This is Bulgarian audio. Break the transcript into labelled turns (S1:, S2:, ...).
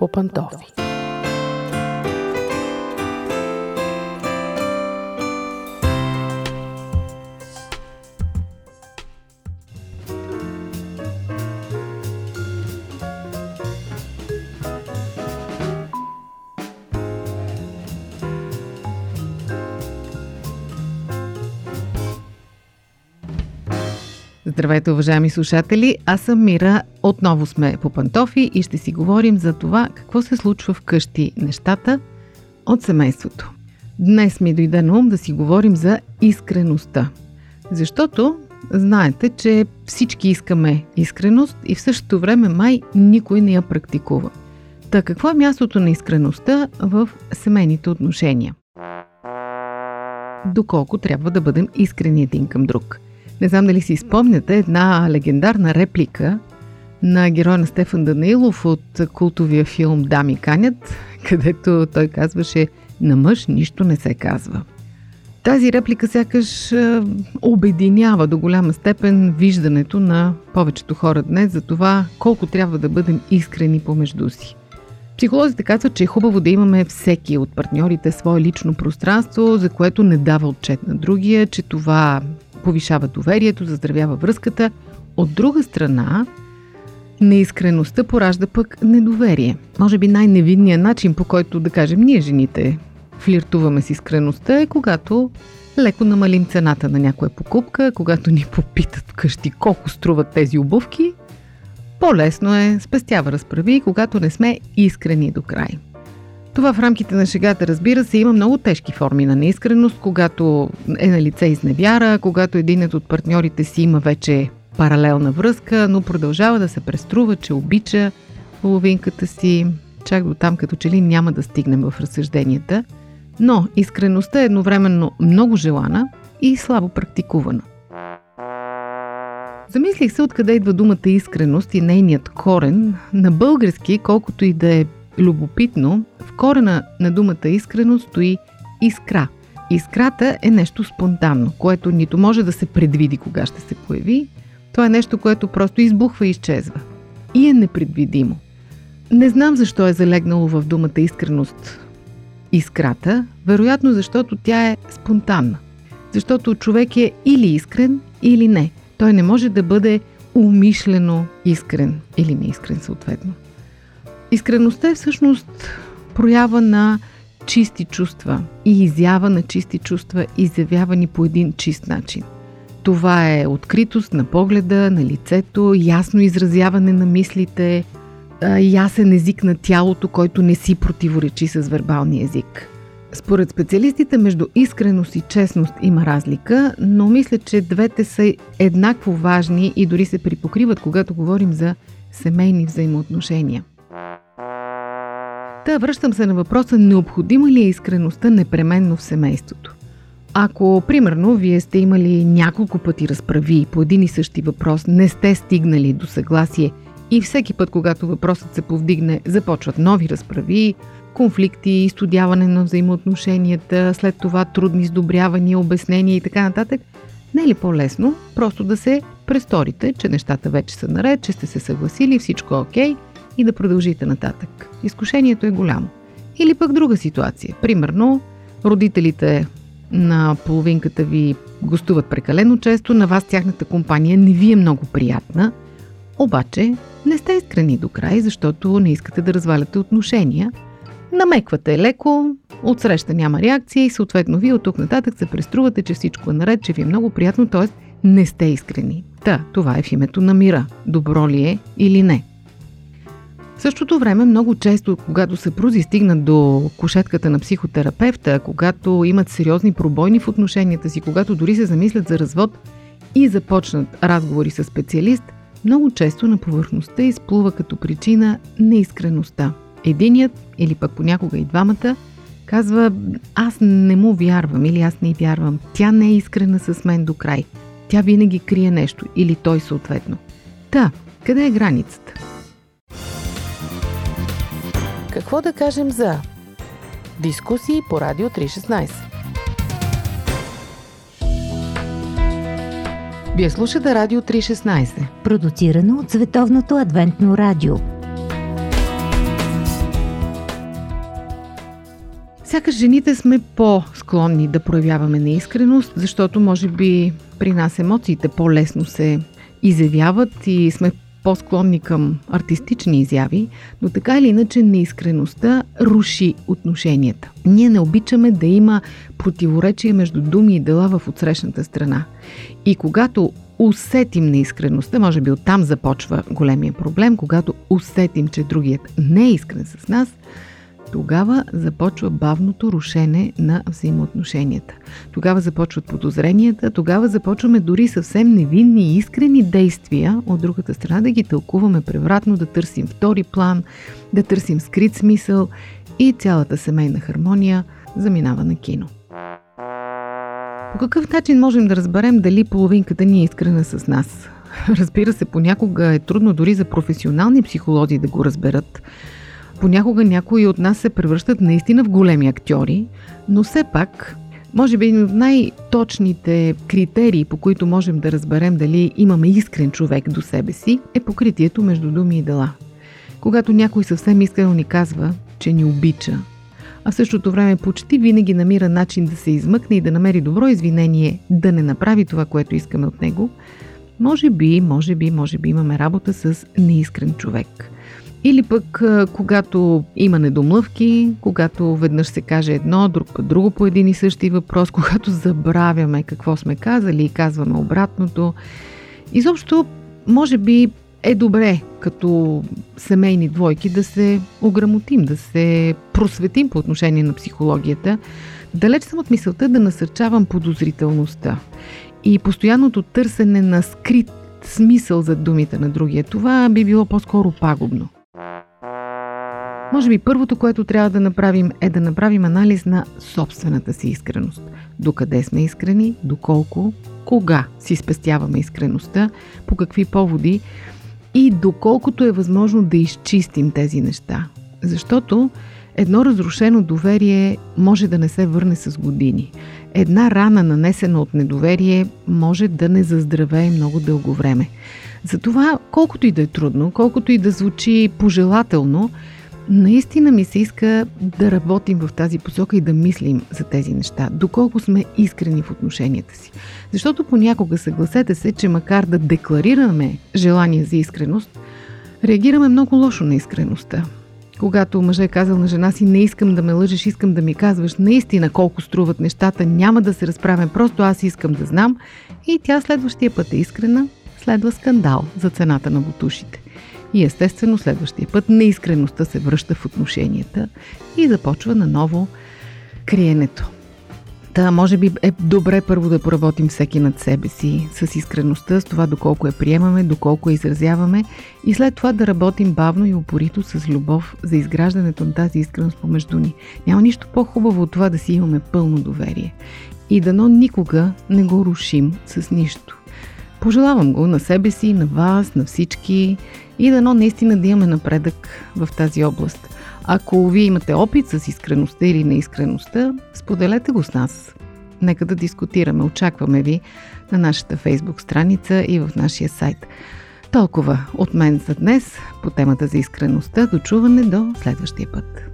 S1: по
S2: Здравейте, уважаеми слушатели! Аз съм Мира. Отново сме по пантофи и ще си говорим за това какво се случва вкъщи нещата от семейството. Днес ми дойде на ум да си говорим за искреността. Защото знаете, че всички искаме искреност и в същото време май никой не я практикува. Та какво е мястото на искреността в семейните отношения? Доколко трябва да бъдем искрени един към друг – не знам дали си спомняте една легендарна реплика на героя на Стефан Данаилов от култовия филм Дами канят, където той казваше на мъж нищо не се казва. Тази реплика сякаш обединява до голяма степен виждането на повечето хора днес за това колко трябва да бъдем искрени помежду си. Психолозите казват, че е хубаво да имаме всеки от партньорите свое лично пространство, за което не дава отчет на другия, че това повишава доверието, заздравява връзката. От друга страна, неискреността поражда пък недоверие. Може би най-невинният начин, по който да кажем ние жените флиртуваме с искреността е когато леко намалим цената на някоя покупка, когато ни попитат вкъщи колко струват тези обувки, по-лесно е, спестява разправи, когато не сме искрени до край. Това в рамките на шегата, разбира се, има много тежки форми на неискреност, когато е на лице изневяра, когато единът от партньорите си има вече паралелна връзка, но продължава да се преструва, че обича половинката си, чак до там като че ли няма да стигнем в разсъжденията. Но искреността е едновременно много желана и слабо практикувана. Замислих се откъде идва думата искреност и нейният корен. На български, колкото и да е любопитно, в корена на думата искреност стои искра. Искрата е нещо спонтанно, което нито може да се предвиди кога ще се появи, то е нещо, което просто избухва и изчезва. И е непредвидимо. Не знам защо е залегнало в думата искреност искрата, вероятно защото тя е спонтанна. Защото човек е или искрен, или не. Той не може да бъде умишлено искрен или неискрен съответно. Искреността е всъщност проява на чисти чувства и изява на чисти чувства, изявявани по един чист начин. Това е откритост на погледа, на лицето, ясно изразяване на мислите, ясен език на тялото, който не си противоречи с вербалния език. Според специалистите между искреност и честност има разлика, но мисля, че двете са еднакво важни и дори се припокриват, когато говорим за семейни взаимоотношения. Та връщам се на въпроса, необходима ли е искреността непременно в семейството? Ако, примерно, вие сте имали няколко пъти разправи по един и същи въпрос, не сте стигнали до съгласие и всеки път, когато въпросът се повдигне, започват нови разправи, конфликти, изтодяване на взаимоотношенията, след това трудни сдобрявания, обяснения и така нататък, не е ли по-лесно просто да се престорите, че нещата вече са наред, че сте се съгласили, всичко е окей – и да продължите нататък. Изкушението е голямо. Или пък друга ситуация. Примерно, родителите на половинката ви гостуват прекалено често, на вас тяхната компания не ви е много приятна, обаче не сте искрени до край, защото не искате да разваляте отношения. Намеквате леко, отсреща няма реакция и съответно вие от тук нататък се преструвате, че всичко е наред, че ви е много приятно, т.е. не сте искрени. Та, това е в името на мира. Добро ли е или не? В същото време, много често, когато съпрузи стигнат до кошетката на психотерапевта, когато имат сериозни пробойни в отношенията си, когато дори се замислят за развод и започнат разговори с специалист, много често на повърхността изплува като причина неискреността. Единият, или пък понякога и двамата, казва аз не му вярвам или аз не вярвам. Тя не е искрена с мен до край. Тя винаги крие нещо или той съответно. Та, къде е границата?
S1: Какво да кажем за дискусии по Радио 316?
S2: Вие слушате Радио 316,
S3: продуцирано от Световното адвентно радио.
S2: Сякаш жените сме по-склонни да проявяваме неискреност, защото може би при нас емоциите по-лесно се изявяват и сме по-склонни към артистични изяви, но така или иначе неискреността руши отношенията. Ние не обичаме да има противоречие между думи и дела в отсрещната страна. И когато усетим неискреността, може би оттам започва големия проблем, когато усетим, че другият не е искрен с нас – тогава започва бавното рушене на взаимоотношенията. Тогава започват подозренията, тогава започваме дори съвсем невинни и искрени действия от другата страна да ги тълкуваме превратно, да търсим втори план, да търсим скрит смисъл и цялата семейна хармония заминава на кино. По какъв начин можем да разберем дали половинката ни е искрена с нас? Разбира се, понякога е трудно дори за професионални психолози да го разберат – Понякога някои от нас се превръщат наистина в големи актьори, но все пак, може би един от най-точните критерии, по които можем да разберем дали имаме искрен човек до себе си, е покритието между думи и дела. Когато някой съвсем искрено ни казва, че ни обича, а в същото време почти винаги намира начин да се измъкне и да намери добро извинение да не направи това, което искаме от него, може би, може би, може би имаме работа с неискрен човек – или пък, когато има недомлъвки, когато веднъж се каже едно, друг път друго по един и същи въпрос, когато забравяме какво сме казали и казваме обратното. Изобщо, може би е добре като семейни двойки да се ограмотим, да се просветим по отношение на психологията. Далеч съм от мисълта да насърчавам подозрителността и постоянното търсене на скрит смисъл за думите на другия. Това би било по-скоро пагубно. Може би първото, което трябва да направим е да направим анализ на собствената си искреност. Докъде сме искрени, доколко, кога си спестяваме искреността, по какви поводи и доколкото е възможно да изчистим тези неща. Защото едно разрушено доверие може да не се върне с години. Една рана, нанесена от недоверие, може да не заздравее много дълго време. Затова, колкото и да е трудно, колкото и да звучи пожелателно, Наистина ми се иска да работим в тази посока и да мислим за тези неща, доколко сме искрени в отношенията си. Защото понякога съгласете се, че макар да декларираме желание за искреност, реагираме много лошо на искреността. Когато мъжът е казал на жена си, не искам да ме лъжеш, искам да ми казваш наистина колко струват нещата, няма да се разправям, просто аз искам да знам. И тя следващия път е искрена, следва скандал за цената на бутушите. И естествено следващия път неискреността се връща в отношенията и започва наново криенето. Та, може би е добре първо да поработим всеки над себе си с искреността, с това доколко я приемаме, доколко я изразяваме и след това да работим бавно и упорито с любов за изграждането на тази искреност помежду ни. Няма нищо по-хубаво от това да си имаме пълно доверие. И дано никога не го рушим с нищо. Пожелавам го на себе си, на вас, на всички и дано наистина да имаме напредък в тази област. Ако вие имате опит с искреността или неискреността, споделете го с нас. Нека да дискутираме. Очакваме ви на нашата фейсбук страница и в нашия сайт. Толкова от мен за днес по темата за искреността. Дочуване до следващия път.